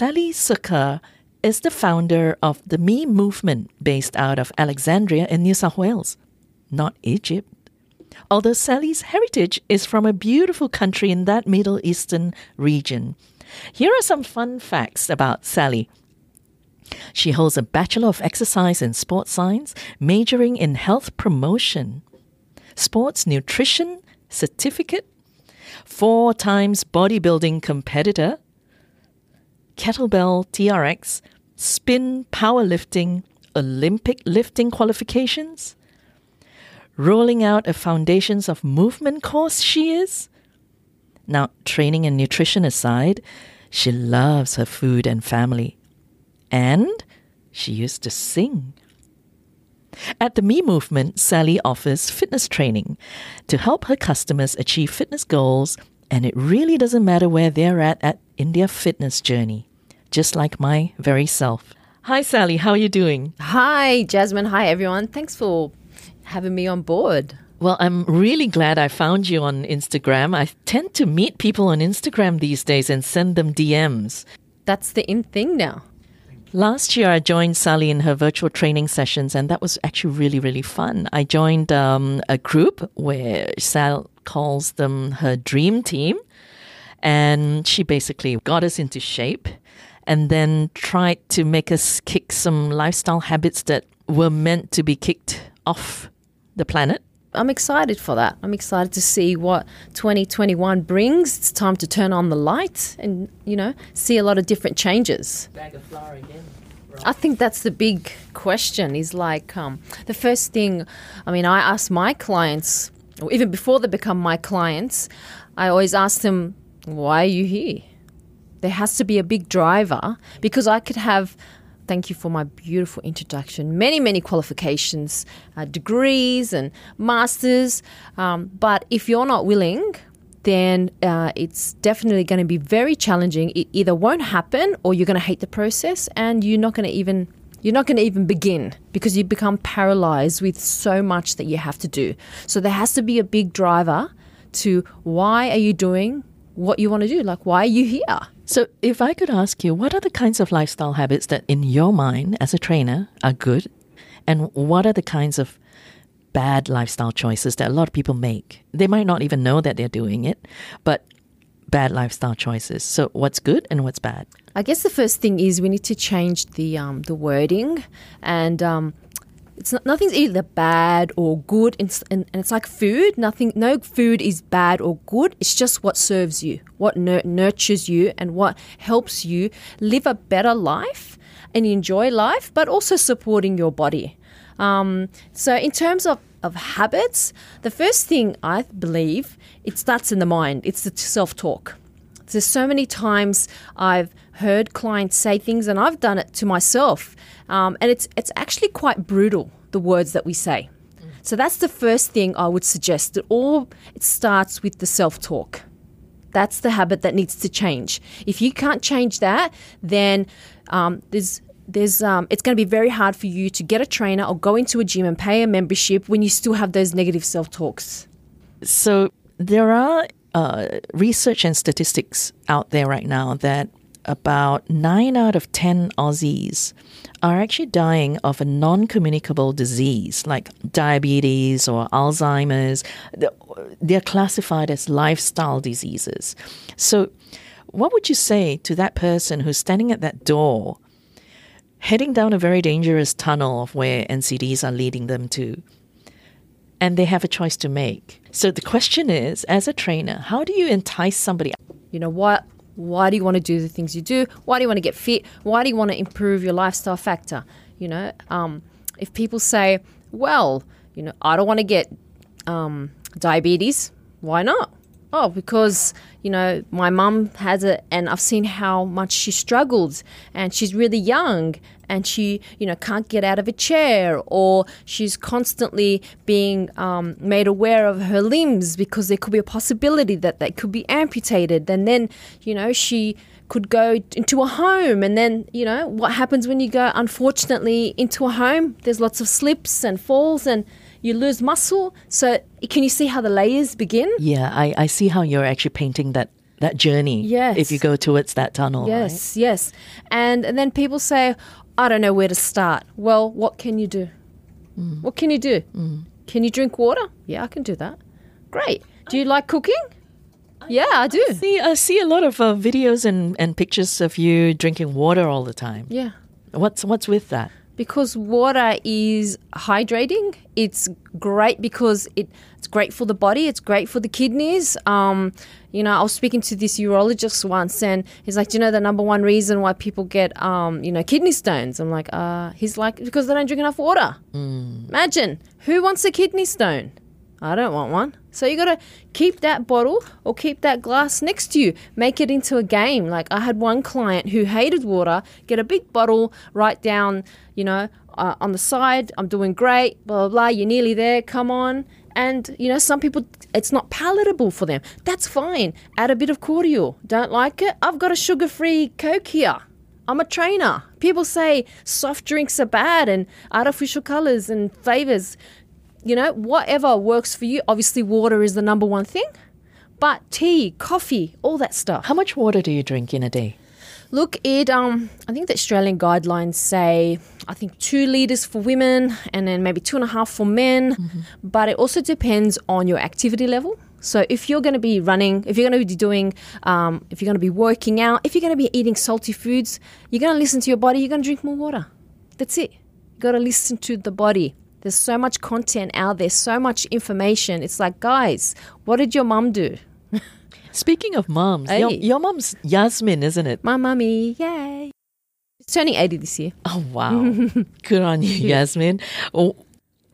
Sally Sukkar is the founder of the Me Movement based out of Alexandria in New South Wales, not Egypt. Although Sally's heritage is from a beautiful country in that Middle Eastern region. Here are some fun facts about Sally. She holds a Bachelor of Exercise in Sports Science, majoring in health promotion, sports nutrition certificate, four times bodybuilding competitor, kettlebell TRX, spin powerlifting, Olympic lifting qualifications, rolling out a foundations of movement course she is. Now, training and nutrition aside, she loves her food and family. And she used to sing. At the Me Movement, Sally offers fitness training to help her customers achieve fitness goals, and it really doesn't matter where they're at, at in their fitness journey, just like my very self. Hi, Sally, how are you doing? Hi, Jasmine. Hi, everyone. Thanks for having me on board. Well, I'm really glad I found you on Instagram. I tend to meet people on Instagram these days and send them DMs. That's the in thing now. Last year, I joined Sally in her virtual training sessions, and that was actually really, really fun. I joined um, a group where Sal calls them her dream team, and she basically got us into shape and then tried to make us kick some lifestyle habits that were meant to be kicked off the planet. I'm excited for that. I'm excited to see what 2021 brings. It's time to turn on the light and, you know, see a lot of different changes. Bag of flour again. I think that's the big question is like um, the first thing, I mean, I ask my clients, or even before they become my clients, I always ask them, why are you here? There has to be a big driver because I could have thank you for my beautiful introduction. Many, many qualifications, uh, degrees, and masters. Um, but if you're not willing, then uh, it's definitely going to be very challenging. It either won't happen, or you're going to hate the process, and you're not going to even you're not going to even begin because you become paralyzed with so much that you have to do. So there has to be a big driver to why are you doing what you want to do? Like, why are you here? So, if I could ask you, what are the kinds of lifestyle habits that, in your mind, as a trainer, are good? And what are the kinds of bad lifestyle choices that a lot of people make? They might not even know that they're doing it, but bad lifestyle choices. So, what's good and what's bad? I guess the first thing is we need to change the um, the wording and um, it's not, nothing's either bad or good and, and, it's like food nothing no food is bad or good. It's just what serves you what nur- nurtures you and what helps you live a better life and enjoy life but also supporting your body. Um, so in terms of of habits the first thing i believe it starts in the mind. It's the self-talk. There's so many times I've heard clients say things, and I've done it to myself, um, and it's it's actually quite brutal the words that we say. So that's the first thing I would suggest. That all it starts with the self talk. That's the habit that needs to change. If you can't change that, then um, there's there's um, it's going to be very hard for you to get a trainer or go into a gym and pay a membership when you still have those negative self talks. So there are uh, research and statistics out there right now that about nine out of 10 Aussies are actually dying of a non communicable disease like diabetes or Alzheimer's. They're classified as lifestyle diseases. So, what would you say to that person who's standing at that door, heading down a very dangerous tunnel of where NCDs are leading them to? And they have a choice to make. So, the question is as a trainer, how do you entice somebody? You know, what why do you want to do the things you do? Why do you want to get fit? Why do you want to improve your lifestyle factor? You know, um, if people say, well, you know, I don't want to get um, diabetes, why not? Oh, because, you know, my mum has it and I've seen how much she struggled and she's really young and she, you know, can't get out of a chair or she's constantly being um, made aware of her limbs because there could be a possibility that they could be amputated. And then, you know, she could go into a home and then you know what happens when you go unfortunately into a home there's lots of slips and falls and you lose muscle. So can you see how the layers begin? Yeah, I, I see how you're actually painting that that journey. Yes. If you go towards that tunnel. right? Yes, yes. And, and then people say, I don't know where to start. Well, what can you do? Mm. What can you do? Can you drink water? Yeah, I can do that. Great. Do you like cooking? yeah, I do. See, I see a lot of uh, videos and, and pictures of you drinking water all the time. Yeah. What's what's with that? because water is hydrating. It's great because it, it's great for the body. It's great for the kidneys. Um, you know, I was speaking to this urologist once, and he's like, "Do you know the number one reason why people get, um, you know, kidney stones?" I'm like, "Uh," he's like, "Because they don't drink enough water." Imagine who wants a kidney stone? I don't want one. So you got to keep that bottle or keep that glass next to you. Make it into a game. Like I had one client who hated water, get a big bottle, write down, you know, uh, on the side, I'm doing great, blah, blah, blah, you're nearly there, come on. And, you know, some people, it's not palatable for them. That's fine. Add a bit of cordial. Don't like it? I've got a sugar free Coke here. I'm a trainer. People say soft drinks are bad and artificial colors and flavors you know, whatever works for you. Obviously, water is the number one thing, but tea, coffee, all that stuff. How much water do you drink in a day? Look, it. Um, I think the Australian guidelines say I think two liters for women and then maybe two and a half for men, but it also depends on your activity level. So if you're going to be running, if you're going to be doing, um, if you're going to be working out, if you're going to be eating salty foods, you're going to listen to your body. You're going to drink more water. That's it. You got to listen to the body. There's so much content out there, so much information. It's like, guys, what did your mum do? Speaking of moms, your, Hey. your mom's Yasmin, isn't it? My mummy, yay. She's turning 80 this year. Oh, wow. Good on you, Yasmin. Oh,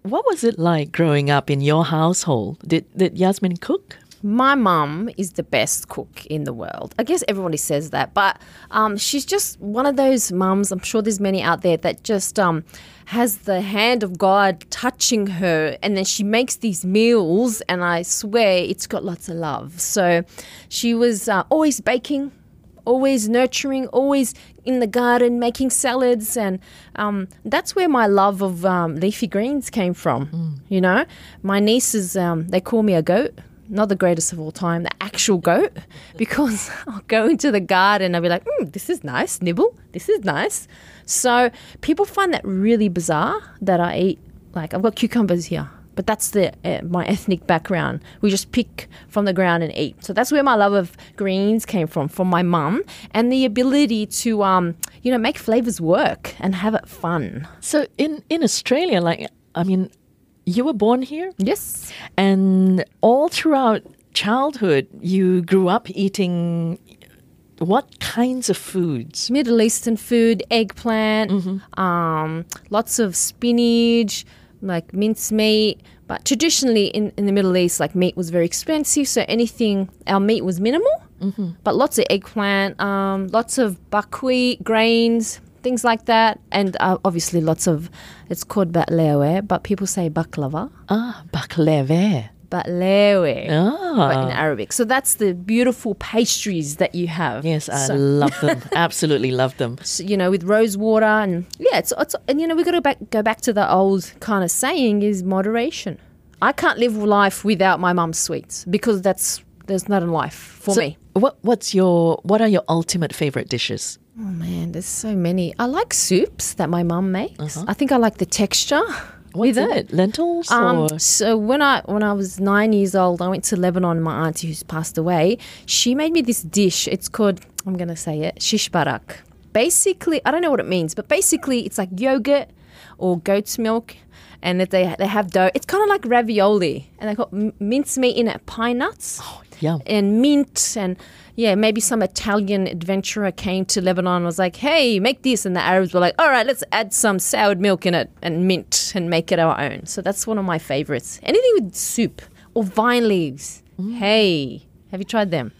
what was it like growing up in your household? Did, did Yasmin cook? My mum is the best cook in the world. I guess everybody says that, but um, she's just one of those mums. I'm sure there's many out there that just um, has the hand of God touching her, and then she makes these meals, and I swear it's got lots of love. So she was uh, always baking, always nurturing, always in the garden making salads, and um, that's where my love of um, leafy greens came from. You know, my nieces um, they call me a goat. Not the greatest of all time, the actual goat, because I'll go into the garden I'll be like, mm, this is nice, nibble, this is nice. So people find that really bizarre that I eat, like, I've got cucumbers here, but that's the uh, my ethnic background. We just pick from the ground and eat. So that's where my love of greens came from, from my mum, and the ability to, um, you know, make flavors work and have it fun. So in, in Australia, like, I mean, you were born here? Yes. And all throughout childhood, you grew up eating what kinds of foods? Middle Eastern food, eggplant, Mm-hmm. um, lots of spinach, like mincemeat. But traditionally in, in the Middle East, like meat was very expensive, so anything, our meat was minimal. Mm-hmm. But lots of eggplant, um, lots of buckwheat, grains, things like that. And uh, obviously lots of, it's called batlewe, but people say baklava. Ah, baklava. Batlewe. But in Ah. Arabic. So that's the beautiful pastries that you have. Yes, I So- love them. Absolutely love them. s- you know, with rose water and yeah, it's, it's and you know we got to back, go back to the old kind of saying is moderation. I can't live life without my mum's sweets because that's there's not a life for So me. What what's your what are your ultimate favorite dishes? Oh man, there's so many. I like soups that my mum makes. Uh-huh. I think I like the texture What's with it. it? Lentils Um, or so when I when I was nine years old, I went to Lebanon. My auntie who's passed away, she made me this dish. It's called I'm gonna say it shish barak. Basically, I don't know what it means, but basically, it's like yogurt or goat's milk, and that they they have dough. It's kind of like ravioli, and they got m- mincemeat in it, pine nuts yum. and mint and yeah, maybe some Italian adventurer came to Lebanon and was like, hey, make this. And the Arabs were like, all right, let's add some soured milk in it and mint and make it our own. So that's one of my favorites. Anything with soup or vine leaves. Mm. Hey, have you tried them?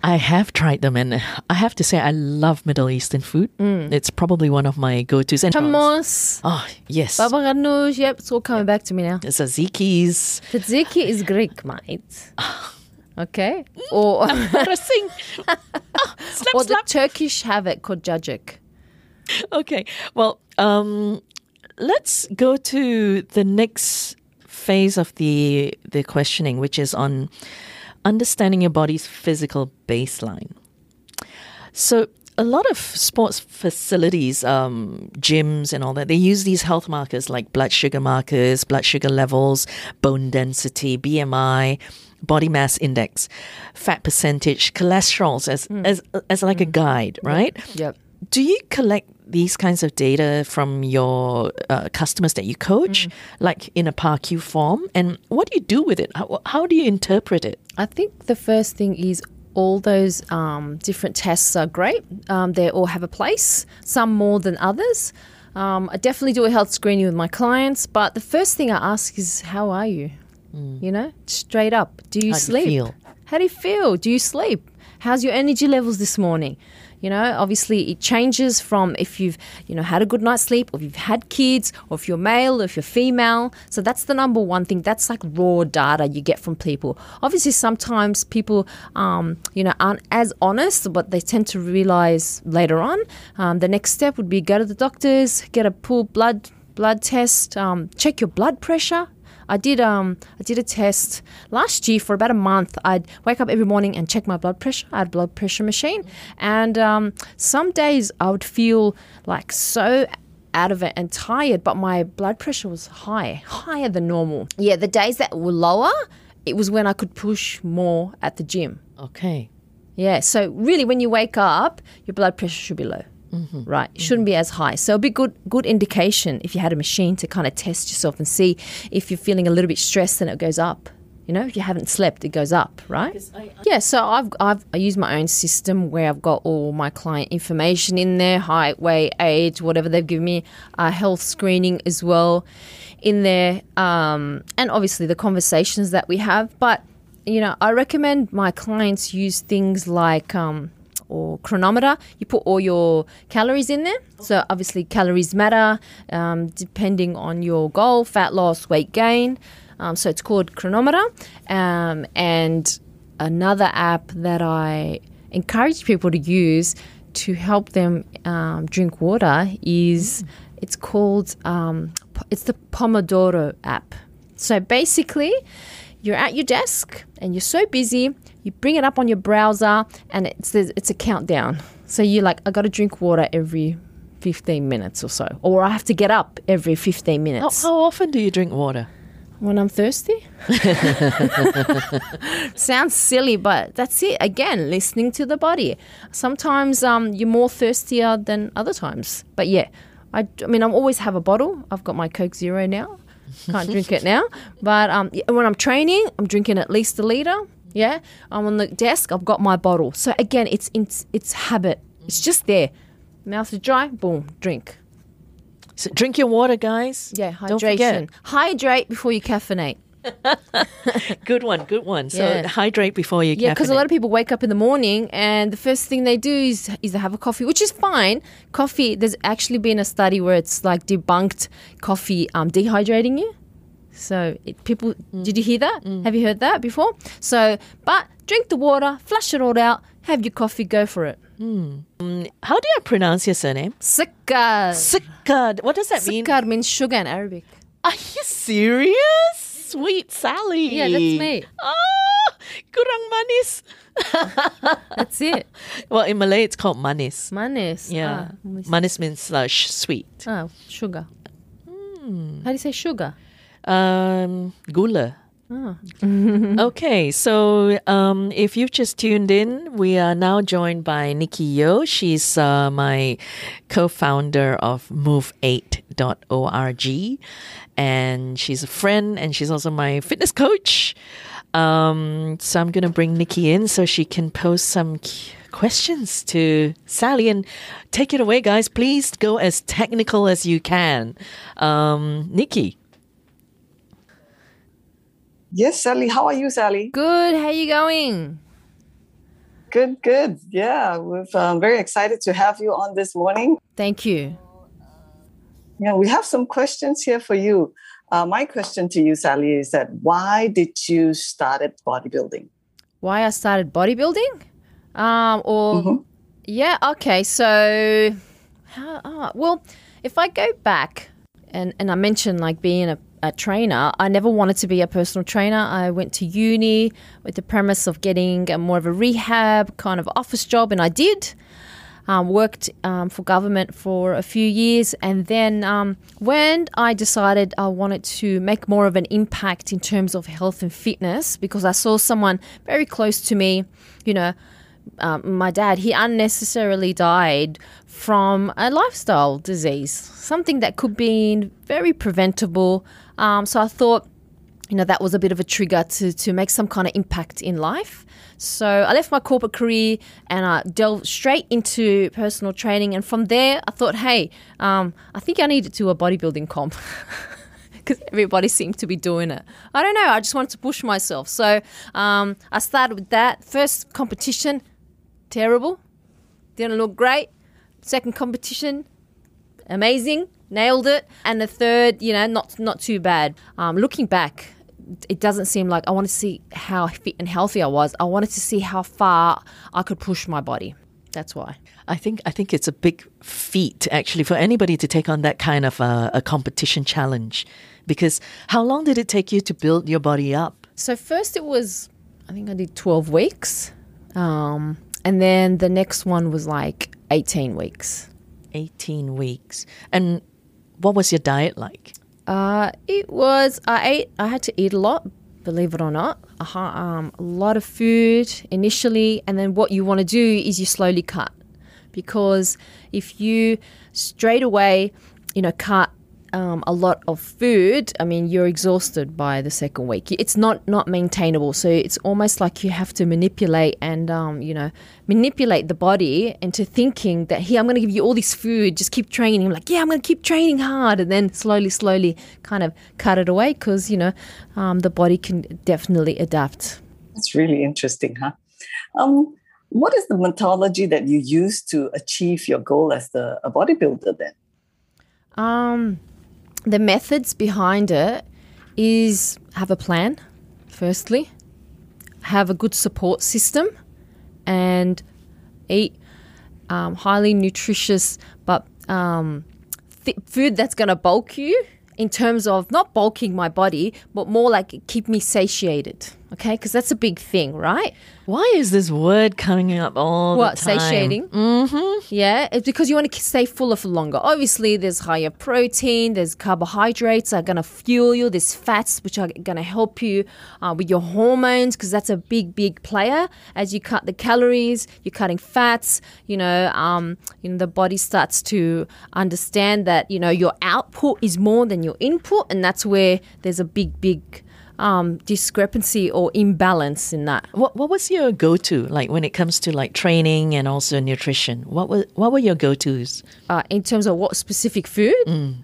I have tried them, and I have to say I love Middle Eastern food. Mm. It's probably one of my go-tos. And Hummus, oh yes, baba ganoush. Yep, it's all coming back to me now. tzatzikis. Tzatziki is Greek, mate. Okay. Or, Embarrassing. slap, or the. Turkish have it called jajik. Okay. Well, um, let's go to the next phase of the the questioning, which is on understanding your body's physical baseline. So, a lot of sports facilities, um, gyms, and all that, they use these health markers like blood sugar markers, blood sugar levels, bone density, BMI, body mass index, fat percentage, cholesterols as as as like a guide, right? Yep. Do you collect these kinds of data from your uh, customers that you coach, like in a PARQ form? And what do you do with it? How, how do you interpret it? I think the first thing is all those um, different tests are great. Um, they all have a place, some more than others. Um, I definitely do a health screening with my clients, but the first thing I ask is, How are you? You know, straight up. Do you How do you sleep? feel? How do you feel? Do you sleep? How's your energy levels this morning? You know, obviously it changes from if you've, you know, had a good night's sleep, or if you've had kids, or if you're male, or if you're female. So that's the number one thing. That's like raw data you get from people. Obviously, sometimes people, um, you know, aren't as honest, but they tend to realize later on. Um, the next step would be go to the doctors, get a pool blood blood test, um, check your blood pressure. I did um I did a test last year for about a month. I'd wake up every morning and check my blood pressure. I had a blood pressure machine, and um, some days I would feel like so out of it and tired, but my blood pressure was high, higher than normal. Yeah, the days that were lower, it was when I could push more at the gym. Okay. Yeah, so really, when you wake up, your blood pressure should be low, right? It shouldn't be as high. So a big good good indication if you had a machine to kind of test yourself and see if you're feeling a little bit stressed, then it goes up. You know, if you haven't slept, it goes up, right? yeah. So I've I've I use my own system where I've got all my client information in there, height, weight, age, whatever they've given me, uh, health screening as well, in there, um, and obviously the conversations that we have, but you know, I recommend my clients use things like um, or Cronometer. You put all your calories in there. So obviously calories matter um, depending on your goal, fat loss, weight gain. Um, so it's called Cronometer. Um, and another app that I encourage people to use to help them um, drink water is it's called um, it's the Pomodoro app. So basically, you're at your desk and you're so busy, you bring it up on your browser and it says it's a countdown. So you're like, I got to drink water every 15 minutes or so, or I have to get up every 15 minutes how often do you drink water? when I'm thirsty. Sounds silly, but that's it. Again, listening to the body. Sometimes um, you're more thirstier than other times. But yeah, I, I mean, I always have a bottle. I've got my Coke Zero now. Can't drink it now. But um, when I'm training, I'm drinking at least a liter. Yeah, I'm on the desk. I've got my bottle. So again, it's it's, it's habit. It's just there. Mouth is dry. Boom, drink. So drink your water, guys. Yeah, hydration. Hydrate before you caffeinate. Good one, good one. So Yeah. hydrate before you Yeah, because a lot of people wake up in the morning and the first thing they do is is they have a coffee, which is fine. Coffee. There's actually been a study where it's like debunked coffee um, dehydrating you. So it, people, did you hear that? Have you heard that before? So, but drink the water, flush it all out, have your coffee, go for it. How do you pronounce your surname? Sikkar. Sikkad. What does that mean? Sikkar means sugar in Arabic. Are you serious? Sweet Sally. Yeah, that's me. Oh, kurang manis. That's it. Well, in Malay, it's called manis. Manis. Yeah. Ah, manis. Manis means uh, sh- sweet. Ah, sugar. How do you say sugar? Um, gula. Ah. okay, so um, if you've just tuned in, we are now joined by Nikki Yo. She's uh, my co founder of move8.org, and she's a friend, and she's also my fitness coach. Um, so I'm going to bring Nikki in so she can pose some questions to Sally and take it away, guys. Please go as technical as you can. Um, Nikki. Yes, Sally. How are you, Sally? Good. How are you going? Good, good. Yeah, we're um, very excited to have you on this morning. Thank you. Yeah, we have some questions here for you. Uh, my question to you, Sally, is that why did you start at bodybuilding? why I started bodybuilding. Um, or yeah, okay. So, how, oh, well, if I go back and and I mentioned like being a a trainer. I never wanted to be a personal trainer. I went to uni with the premise of getting a, more of a rehab kind of office job, and I did. Um, worked um, for government for a few years, and then um, when I decided I wanted to make more of an impact in terms of health and fitness, because I saw someone very close to me, you know, um, my dad, he unnecessarily died from a lifestyle disease, something that could be very preventable. Um, so I thought, you know, that was a bit of a trigger to, to make some kind of impact in life. So I left my corporate career and I delved straight into personal training. And from there, I thought, hey, um, I think I need to do a bodybuilding comp. Because everybody seemed to be doing it. I don't know. I just wanted to push myself. So um, I started with that. First competition, terrible. Didn't look great. Second competition, amazing. Nailed it. And the third, you know, not not too bad. Um, looking back, it doesn't seem like I want to see how fit and healthy I was. I wanted to see how far I could push my body. That's why. I think I think it's a big feat actually for anybody to take on that kind of a, a competition challenge, because how long did it take you to build your body up? So first it was, I think I did twelve weeks, um, and then the next one was like eighteen weeks. 18 weeks. And what was your diet like? Uh, it was I ate. I had to eat a lot. Believe it or not, uh, um, a lot of food initially, and then what you want to do is you slowly cut, because if you straight away, you know, cut um, a lot of food, I mean, you're exhausted by the second week. It's not not maintainable. So it's almost like you have to manipulate and um, you know manipulate the body into thinking that here I'm going to give you all this food. Just keep training. I'm like, yeah, I'm going to keep training hard, and then slowly, slowly, kind of cut it away because you know um, the body can definitely adapt. That's really interesting, huh? Um, what is the methodology that you use to achieve your goal as the a bodybuilder? Then. Um, the methods behind it is have a plan, firstly, have a good support system, and eat um, highly nutritious but um, th- food that's going to bulk you in terms of not bulking my body, but more like keep me satiated. Okay, because that's a big thing, right? Why is this word coming up all What the time? satiating? Mm-hmm. Yeah, it's because you want to stay fuller for longer. Obviously, there's higher protein, there's carbohydrates that are going to fuel you, there's fats which are going to help you uh, with your hormones because that's a big, big player. As you cut the calories, you're cutting fats. You know, um, you know the body starts to understand that you know your output is more than your input, and that's where there's a big, big um, discrepancy or imbalance in that. What What was your go to like when it comes to like training and also nutrition? What were What were your go tos? uh, in terms of what specific food.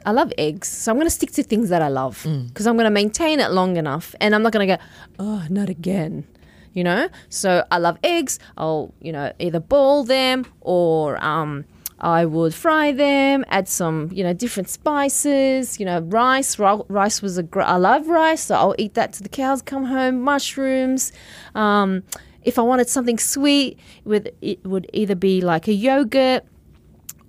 I love eggs, so I'm going to stick to things that I love because I'm going to maintain it long enough, and I'm not going to go, oh, not again. You know, so I love eggs. I'll you know either boil them or um, I would fry them, add some you know different spices. You know, rice. Rice was a gr- I love rice, so I'll eat that till the cows come home. Mushrooms. Um, if I wanted something sweet, with it would either be like a yogurt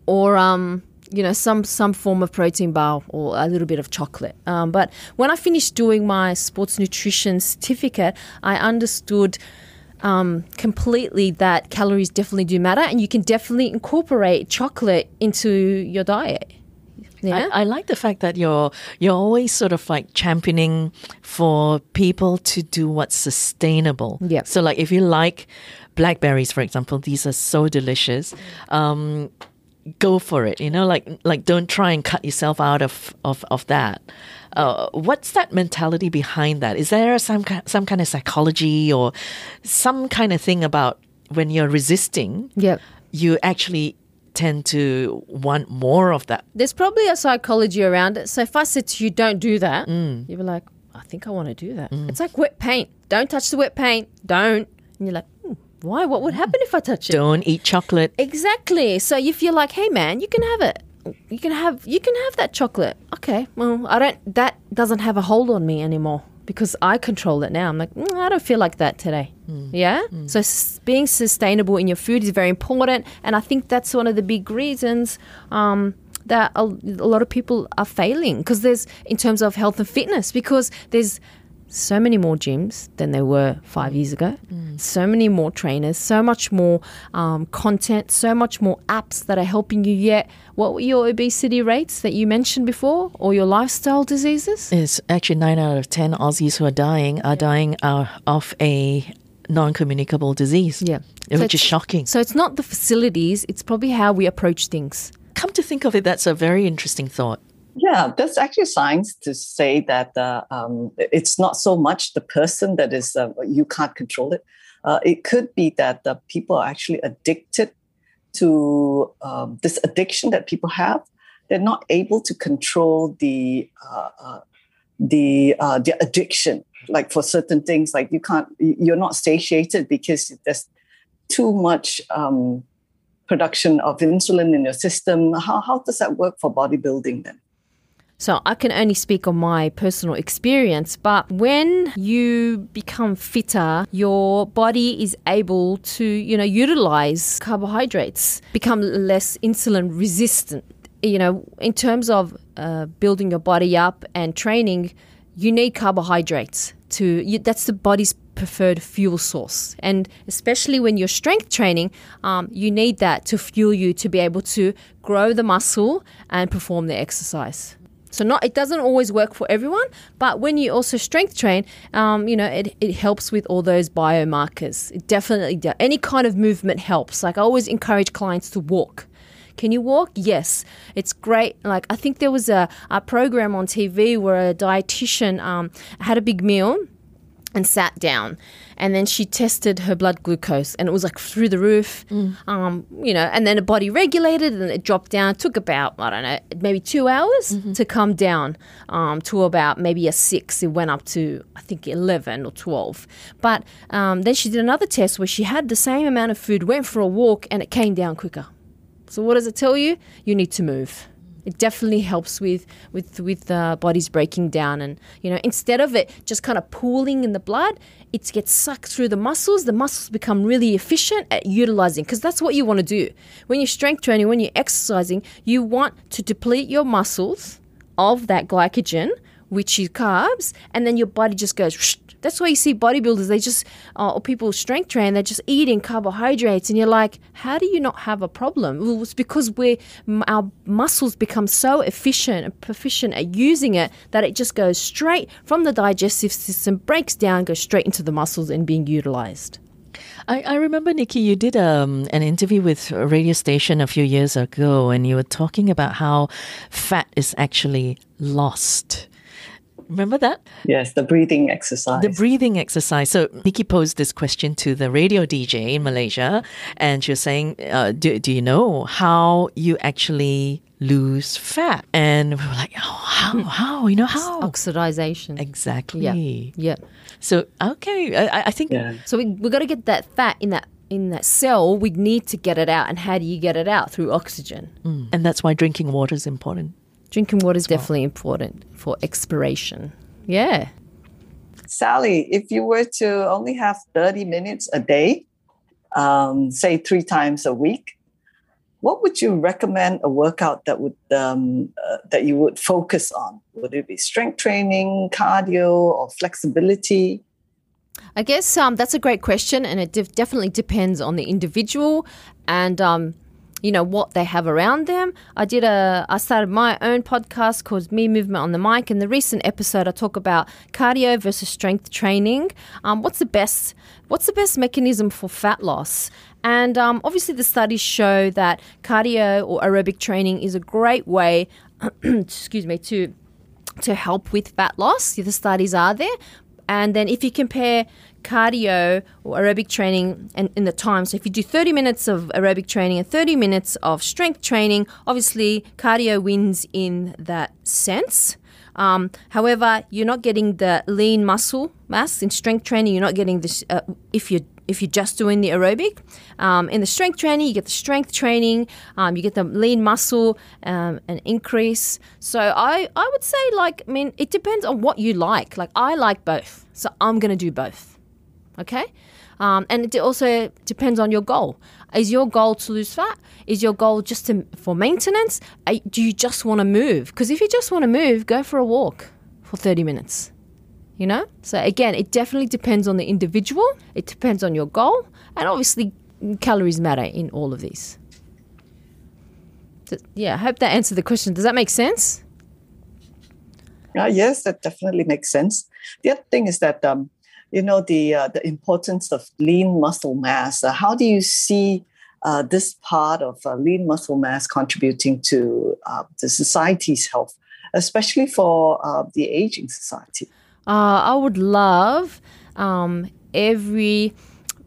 or um, you know some some form of protein bar or a little bit of chocolate. Um, but when I finished doing my sports nutrition certificate, I understood um, completely that calories definitely do matter, and you can definitely incorporate chocolate into your diet. Yeah. I, I like the fact that you're you're always sort of like championing for people to do what's sustainable. Yeah. So like if you like blackberries, for example, these are so delicious. Um, go for it. You know, like like don't try and cut yourself out of of of that. Uh, what's that mentality behind that? Is there some some kind of psychology or some kind of thing about when you're resisting? Yep. You actually tend to want more of that. There's probably a psychology around it. So if I said to you, "Don't do that," you'd be like, "I think I want to do that." It's like wet paint. Don't touch the wet paint. Don't. And you're like, "Hmm, "Why? What would happen if I touch it?" Don't eat chocolate. Exactly. So if you're like, hey man, you can have it. You can have you can have that chocolate. Okay. Well, I don't. That doesn't have a hold on me anymore because I control it now. I'm like, "Mm, I don't feel like that today. Yeah. So s- being sustainable in your food is very important, and I think that's one of the big reasons um, that a, a lot of people are failing because there's in terms of health and fitness because there's so many more gyms than there were five years ago. So many more trainers, so much more um, content, so much more apps that are helping you. Yet, what were your obesity rates that you mentioned before, or your lifestyle diseases? It's actually nine out of ten Aussies who are dying are dying uh, of a non-communicable disease. Yeah. which So is shocking. So it's not the facilities; it's probably how we approach things. Come to think of it, that's a very interesting thought. Yeah, there's actually science to say that uh, um, it's not so much the person that is, uh, you can't control it. Uh, it could be that the people are actually addicted to um, this addiction that people have. They're not able to control the uh, uh, the uh, the addiction. Like for certain things, like you can't, you're not satiated because there's too much um, production of insulin in your system. How how does that work for bodybuilding then? So I can only speak on my personal experience, but when you become fitter, your body is able to, you know, utilize carbohydrates, become less insulin resistant. You know, in terms of uh, building your body up and training, you need carbohydrates to. You, that's the body's preferred fuel source, and especially when you're strength training, um, you need that to fuel you to be able to grow the muscle and perform the exercise. So not it doesn't always work for everyone, but when you also strength train, um, you know it, it helps with all those biomarkers. It definitely does. Any kind of movement helps. Like I always encourage clients to walk. Can you walk? Yes, it's great. Like I think there was a, a program on TV where a dietitian um, had a big meal and sat down. And then she tested her blood glucose and it was like through the roof. Um, you know and then the body regulated and it dropped down. It took about i don't know maybe two hours to come down um, to about maybe a six. It went up to i think 11 or 12 but um, then she did another test where she had the same amount of food went for a walk and it came down quicker. So what does it tell you? You need to move it definitely helps with with with the bodies breaking down and you know instead of it just kind of pooling in the blood it gets sucked through the muscles. The muscles become really efficient at utilizing because that's what you want to do. When you're strength training when you're exercising you want to deplete your muscles of that glycogen which is carbs and then your body just goes whoosh. that's why you see bodybuilders they just uh, or people strength train they're just eating carbohydrates and you're like how do you not have a problem well it's because we're our muscles become so efficient and proficient at using it that it just goes straight from the digestive system breaks down goes straight into the muscles and being utilized I, I remember, Nikki, you did um, an interview with a radio station a few years ago, and you were talking about how fat is actually lost. Remember that? Yes, the breathing exercise. The breathing exercise. So Nikki posed this question to the radio DJ in Malaysia, and she was saying, uh, do, do you know how you actually lose fat? And we were like, oh, how? How? You know, how? oxidization Exactly. yeah yeah So, okay. I, I- I think yeah. So we we got to get that fat in that in that cell. We need to get it out, and how do you get it out through oxygen? and that's why drinking water is important. Drinking water is definitely important for expiration. Yeah. Sally, if you were to only have 30 minutes a day, um, say three times a week, what would you recommend a workout that would um, uh, that you would focus on? Would it be strength training, cardio, or flexibility? I guess um, that's a great question, and it def- definitely depends on the individual and um, you know what they have around them. I did a I started my own podcast called Me Movement on the Mic. In the recent episode, I talk about cardio versus strength training. Um, what's the best What's the best mechanism for fat loss? And um, obviously, the studies show that cardio or aerobic training is a great way, excuse me, to to help with fat loss. The studies are there. And then if you compare cardio or aerobic training and in the time, so if you do 30 minutes of aerobic training and 30 minutes of strength training, obviously cardio wins in that sense. Um, however, you're not getting the lean muscle mass in strength training. You're not getting this uh, if you if you're just doing the aerobic. Um, in the strength training, you get the strength training, um, you get the lean muscle um, an increase. So I, I would say, like, I mean, it depends on what you like. Like, I like both. So I'm going to do both. Okay, um, and it also depends on your goal. Is your goal to lose fat? Is your goal just to, for maintenance? Do you just want to move? Because if you just want to move, go for a walk for 30 minutes. You know? So again, it definitely depends on the individual, it depends on your goal, and obviously calories matter in all of these. Yeah, I hope that answered the question. Does that make sense? Uh, yes, that definitely makes sense. The other thing is that um, you know the uh, the importance of lean muscle mass. Uh, how do you see uh, this part of uh, lean muscle mass contributing to uh, the society's health, especially for uh, the aging society? I would love um, every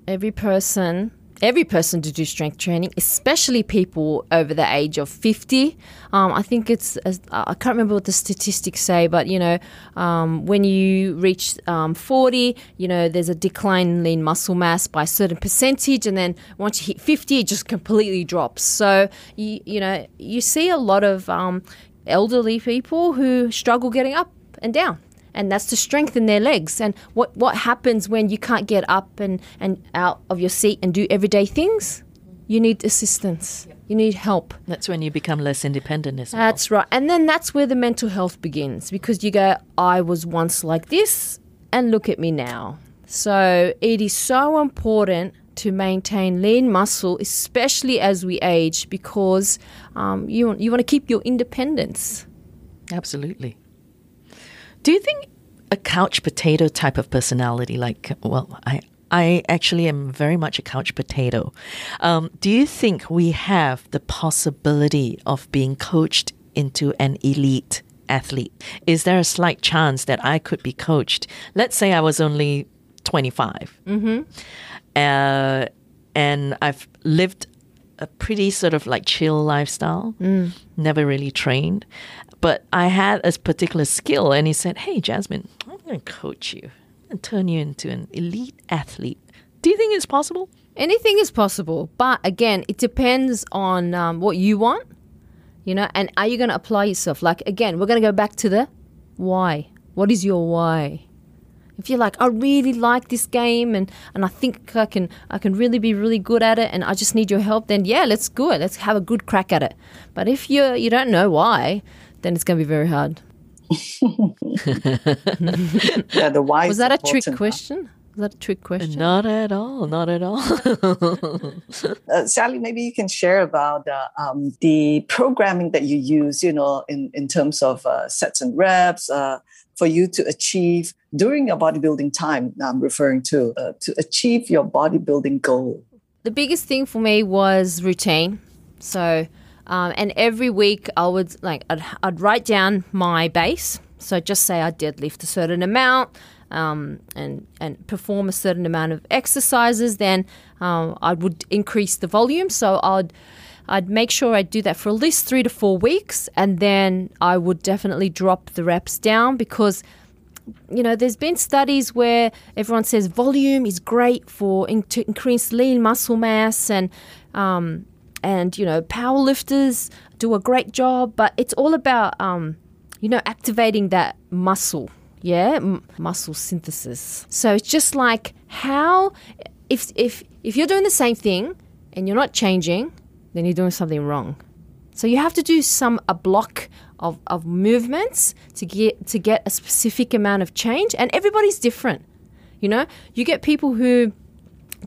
every person every person to do strength training, especially people over the age of 50. Um, I think it's, I can't remember what the statistics say, but you know, um, when you reach um, 40, you know, there's a decline in lean muscle mass by a certain percentage. And then once you hit 50, it just completely drops. So, you, you know, you see a lot of um, elderly people who struggle getting up and down and that's to strengthen their legs. And what, what happens when you can't get up and, and out of your seat and do everyday things? You need assistance. Yep. You need help. That's when you become less independent well. That's right. And then that's where the mental health begins because you go, I was once like this, and look at me now. So it is so important to maintain lean muscle, especially as we age, because um, you, you want to keep your independence. Absolutely. Do you think a couch potato type of personality, like, well, I, I actually am very much a couch potato. Um, do you think we have the possibility of being coached into an elite athlete? Is there a slight chance that I could be coached? Let's say I was only 25. Mm-hmm. Uh, and I've lived a pretty sort of like chill lifestyle, mm. never really trained. But I had a particular skill, and he said, Hey, Jasmine, I'm going to coach you and turn you into an elite athlete. Do you think it's possible? Anything is possible. But again, it depends on um, what you want, you know, and are you going to apply yourself? Like, again, we're going to go back to the why. What is your why? if you're like, I really like this game and, and I think I can I can really be really good at it and I just need your help, then yeah, let's go. Let's have a good crack at it. But if you you don't know why, then it's going to be very hard. yeah, the why. Was that a trick question? Was that a trick question? Not at all. Not at all. uh, Sally, maybe you can share about uh, um, the programming that you use. You know, in in terms of uh, sets and reps uh, for you to achieve during your bodybuilding time. I'm referring to uh, to achieve your bodybuilding goal. The biggest thing for me was routine. So um, and every week I would like I'd, I'd, write down my base. So just say I deadlift a certain amount um, and and perform a certain amount of exercises. Then um, I would increase the volume. So I'd I'd make sure I do that for at least three to four weeks, and then I would definitely drop the reps down because you know, there's been studies where everyone says volume is great for in, to increase lean muscle mass and um, and you know powerlifters do a great job but it's all about um, you know activating that muscle yeah M- muscle synthesis. So it's just like how if if if you're doing the same thing and you're not changing then you're doing something wrong. So you have to do some a block of, of movements to get to get a specific amount of change and everybody's different. You know you get people who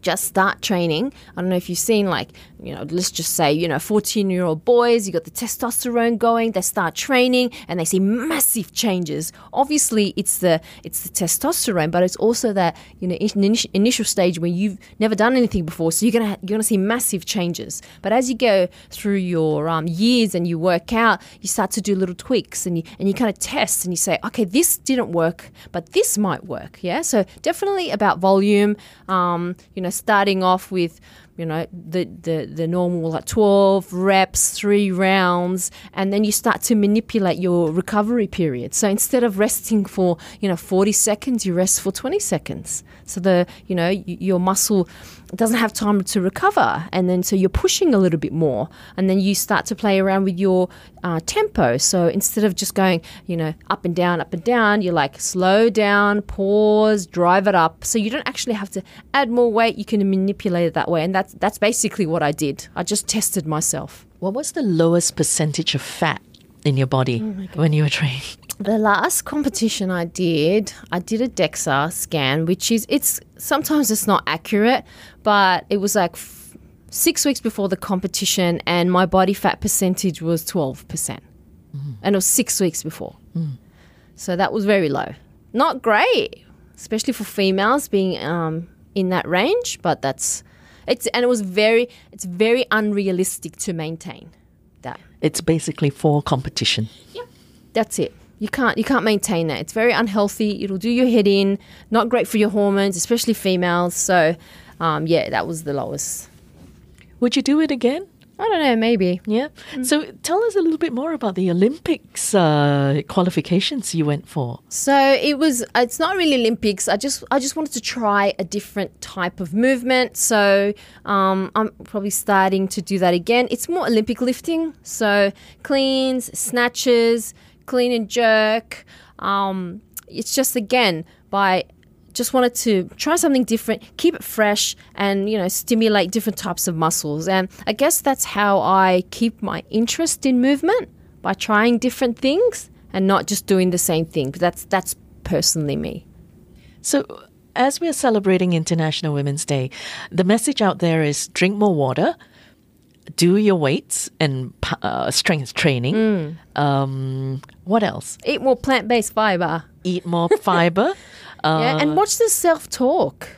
just start training. I don't know if you've seen, like, you know, let's just say, you know, 14 year old boys, you got the testosterone going, they start training and they see massive changes. Obviously, it's the it's the testosterone, but it's also that, you know, in, initial stage where you've never done anything before. So you're going to you're gonna see massive changes. But as you go through your um, years and you work out, you start to do little tweaks and you, and you kind of test and you say, okay, this didn't work, but this might work. Yeah. So definitely about volume. Um, you know, starting off with you know the, the the normal like 12 reps three rounds and then you start to manipulate your recovery period. So instead of resting for you know 40 seconds you rest for 20 seconds. So the you know your muscle doesn't have time to recover and then so you're pushing a little bit more and then you start to play around with your uh, tempo. So instead of just going you know up and down up and down you're like slow down pause drive it up. So you don't actually have to add more weight. You can manipulate it that way and that's that's basically what i did. I just tested myself. What was the lowest percentage of fat in your body when you were training? the last competition I did, I did a DEXA scan, which is it's sometimes it's not accurate, but it was like f- six weeks before the competition, and my body fat percentage was twelve percent, and it was six weeks before, so that was very low. Not great, especially for females being um, in that range, but that's it's and it was very it's very unrealistic to maintain that. It's basically for competition. Yeah. That's it. You can't you can't maintain that. It's very unhealthy. It'll do your head in. Not great for your hormones, especially females. So, um, yeah, that was the lowest. Would you do it again? I don't know. Maybe. Yeah. So tell us a little bit more about the Olympics uh, qualifications you went for. So it was. It's not really Olympics. I just I just wanted to try a different type of movement. So um, I'm probably starting to do that again. It's more Olympic lifting. So cleans, snatches, clean and jerk. Um, it's just again by just wanted to try something different, keep it fresh, and you know stimulate different types of muscles. And I guess that's how I keep my interest in movement by trying different things and not just doing the same thing. But that's that's personally me. So, as we are celebrating International Women's Day, the message out there is drink more water, do your weights and uh, strength training. Um, what else? Eat more plant based fiber. Eat more fiber. Uh, yeah, and watch the self talk.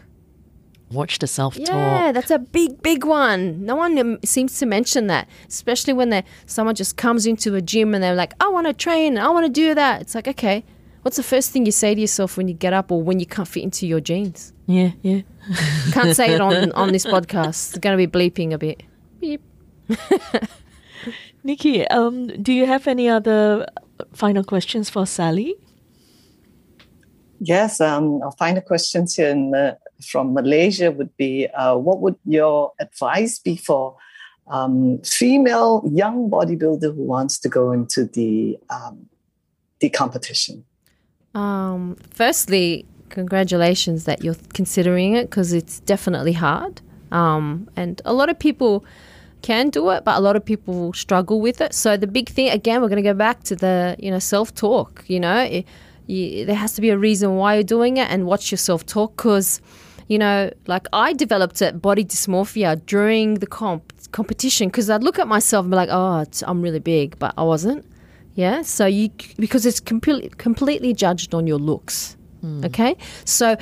watch the self talk. Yeah, that's a big, big one. No one um, seems to mention that, especially when they someone just comes into a gym and they're like, "I want to train, I want to do that." It's like, okay, what's the first thing you say to yourself when you get up or when you can't fit into your jeans? Yeah, yeah. Can't say it on on this podcast. It's going to be bleeping a bit. Beep. Nikki, um, do you have any other final questions for Sally? Yes, um, our final questions here in, uh, from Malaysia would be uh, what would your advice be for um, female young bodybuilder who wants to go into the um, the competition? Um, firstly, congratulations that you're considering it because it's definitely hard. Um, and a lot of people can do it, but a lot of people struggle with it. So the big thing, again, we're going to go back to the you know self talk. You know, it, you, there has to be a reason why you're doing it, and watch yourself talk because. You know, like I developed it, body dysmorphia during the comp competition because I'd look at myself and be like, "Oh, it's, I'm really big," but I wasn't. Yeah, so you because it's completely completely judged on your looks. Hmm. Okay, so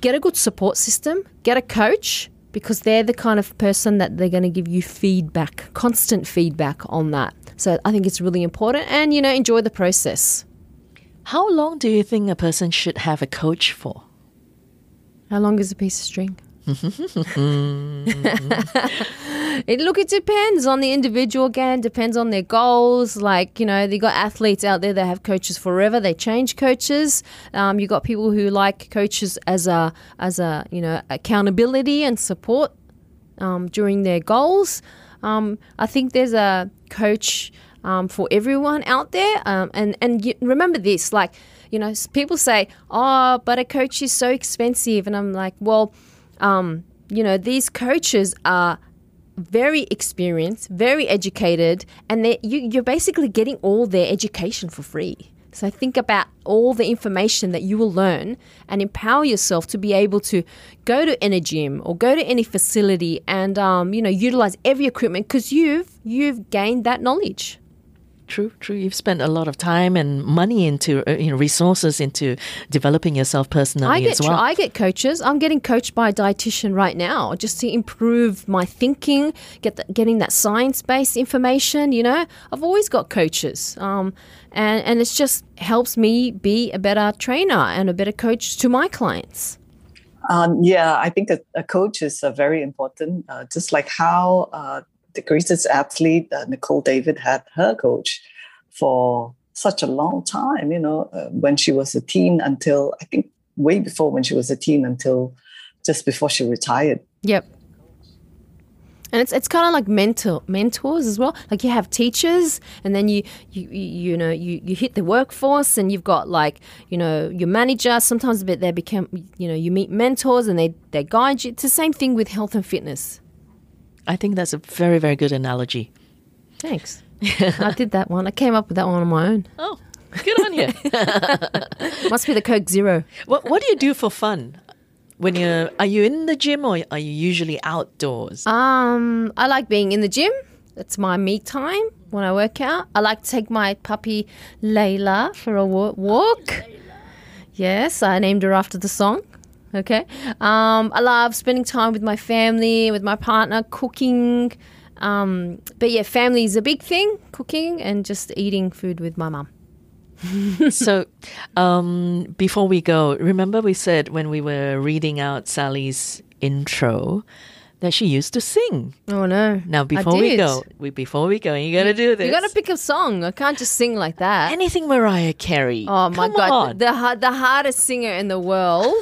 get a good support system, get a coach because they're the kind of person that they're going to give you feedback, constant feedback on that. So I think it's really important, and you know, enjoy the process. How long do you think a person should have a coach for? How long is a piece of string? it look it depends on the individual again depends on their goals like you know you got athletes out there that have coaches forever they change coaches um, you got people who like coaches as a as a you know accountability and support um, during their goals um, i think there's a coach um, for everyone out there um, and and you, remember this like you know people say oh but a coach is so expensive and i'm like well um, you know these coaches are very experienced, very educated, and you, you're basically getting all their education for free. So think about all the information that you will learn and empower yourself to be able to go to any gym or go to any facility and um, you know utilize every equipment because you've you've gained that knowledge. True, true. You've spent a lot of time and money into uh, you know resources into developing yourself personally I get as well. I get coaches. I'm getting coached by a dietitian right now just to improve my thinking, get the, getting that science based information. You know, I've always got coaches, um, and and it's just helps me be a better trainer and a better coach to my clients. Um, yeah, I think a, a coach is uh, very important. Uh, just like how uh, the greatest athlete, Nicol David, had her coach for such a long time, you know, uh, when she was a teen until I think way before when she was a teen until just before she retired. Yep. And it's it's kind of like mentor mentors as well. Like you have teachers, and then you you you, you know you, you hit the workforce, and you've got like you know your manager. Sometimes a bit they become you know you meet mentors, and they they guide you. It's the same thing with health and fitness. I think that's a very, very good analogy. Thanks. I did that one. I came up with that one on my own. Oh, good on you. Must be the Coke Zero. what What do you do for fun? When you are you in the gym or are you usually outdoors? Um, I like being in the gym. It's my me time when I work out. I like to take my puppy Layla for a wa- walk. Yes, I named her after the song. Okay. Um, I love spending time with my family, with my partner, cooking. Um, but yeah, family is a big thing, cooking and just eating food with my mum. so, um, before we go, remember we said when we were reading out Sally's intro that she used to sing. Oh no! Now, before we go, we before we go, you gotta do this. You gotta pick a song. I can't just sing like that. anything Mariah Carey. Oh my Come god, on. the the hardest singer in the world.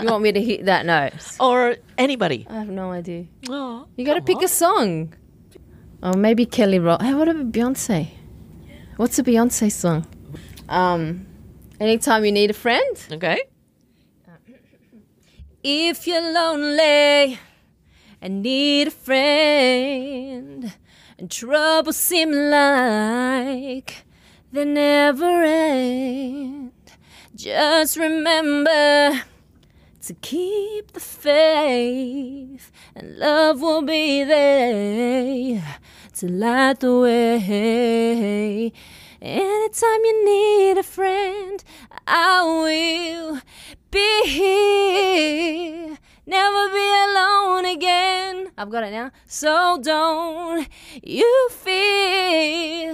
you want me to hit that note? or anybody. I have no idea. Oh, You got to pick a song. Oh, maybe Kelly Rock. Hey, what about Beyonce? What's a Beyonce song? Um, anytime you need a friend. Okay. If you're lonely and need a friend, and troubles seem like they never end, just remember to keep the faith, and love will be there to light the way. Anytime you need a friend, I will be here. Never be alone again. I've got it now. So don't you fear.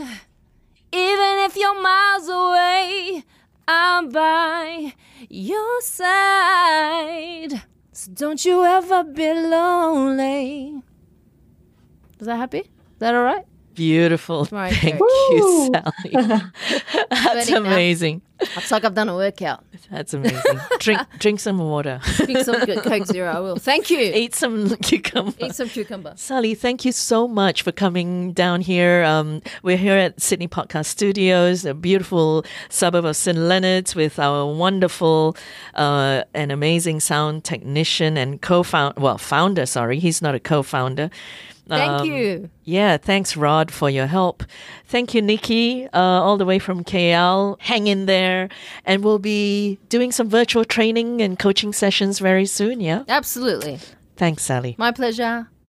Even if you're miles away, I'm by your side. So don't you ever be lonely. Is that happy? Is that all right? Beautiful. Right Thank you, Sally. That's amazing. It's like I've done a workout. That's amazing. drink drink some water. Drink some good Coke Zero. I will. Thank you. Eat some cucumber. Eat some cucumber. Sally, thank you so much for coming down here. Um, we're here at Sydney Podcast Studios, a beautiful suburb of St. Leonard's, with our wonderful uh, and amazing sound technician and co-founder, well, founder. Sorry, he's not a co-founder. Thank Um, you. Yeah, thanks, Rod, for your help. Thank you, Nikki, uh, all the way from KL. Hang in there. And we'll be doing some virtual training and coaching sessions very soon, yeah? Absolutely. Thanks, Sally. My pleasure.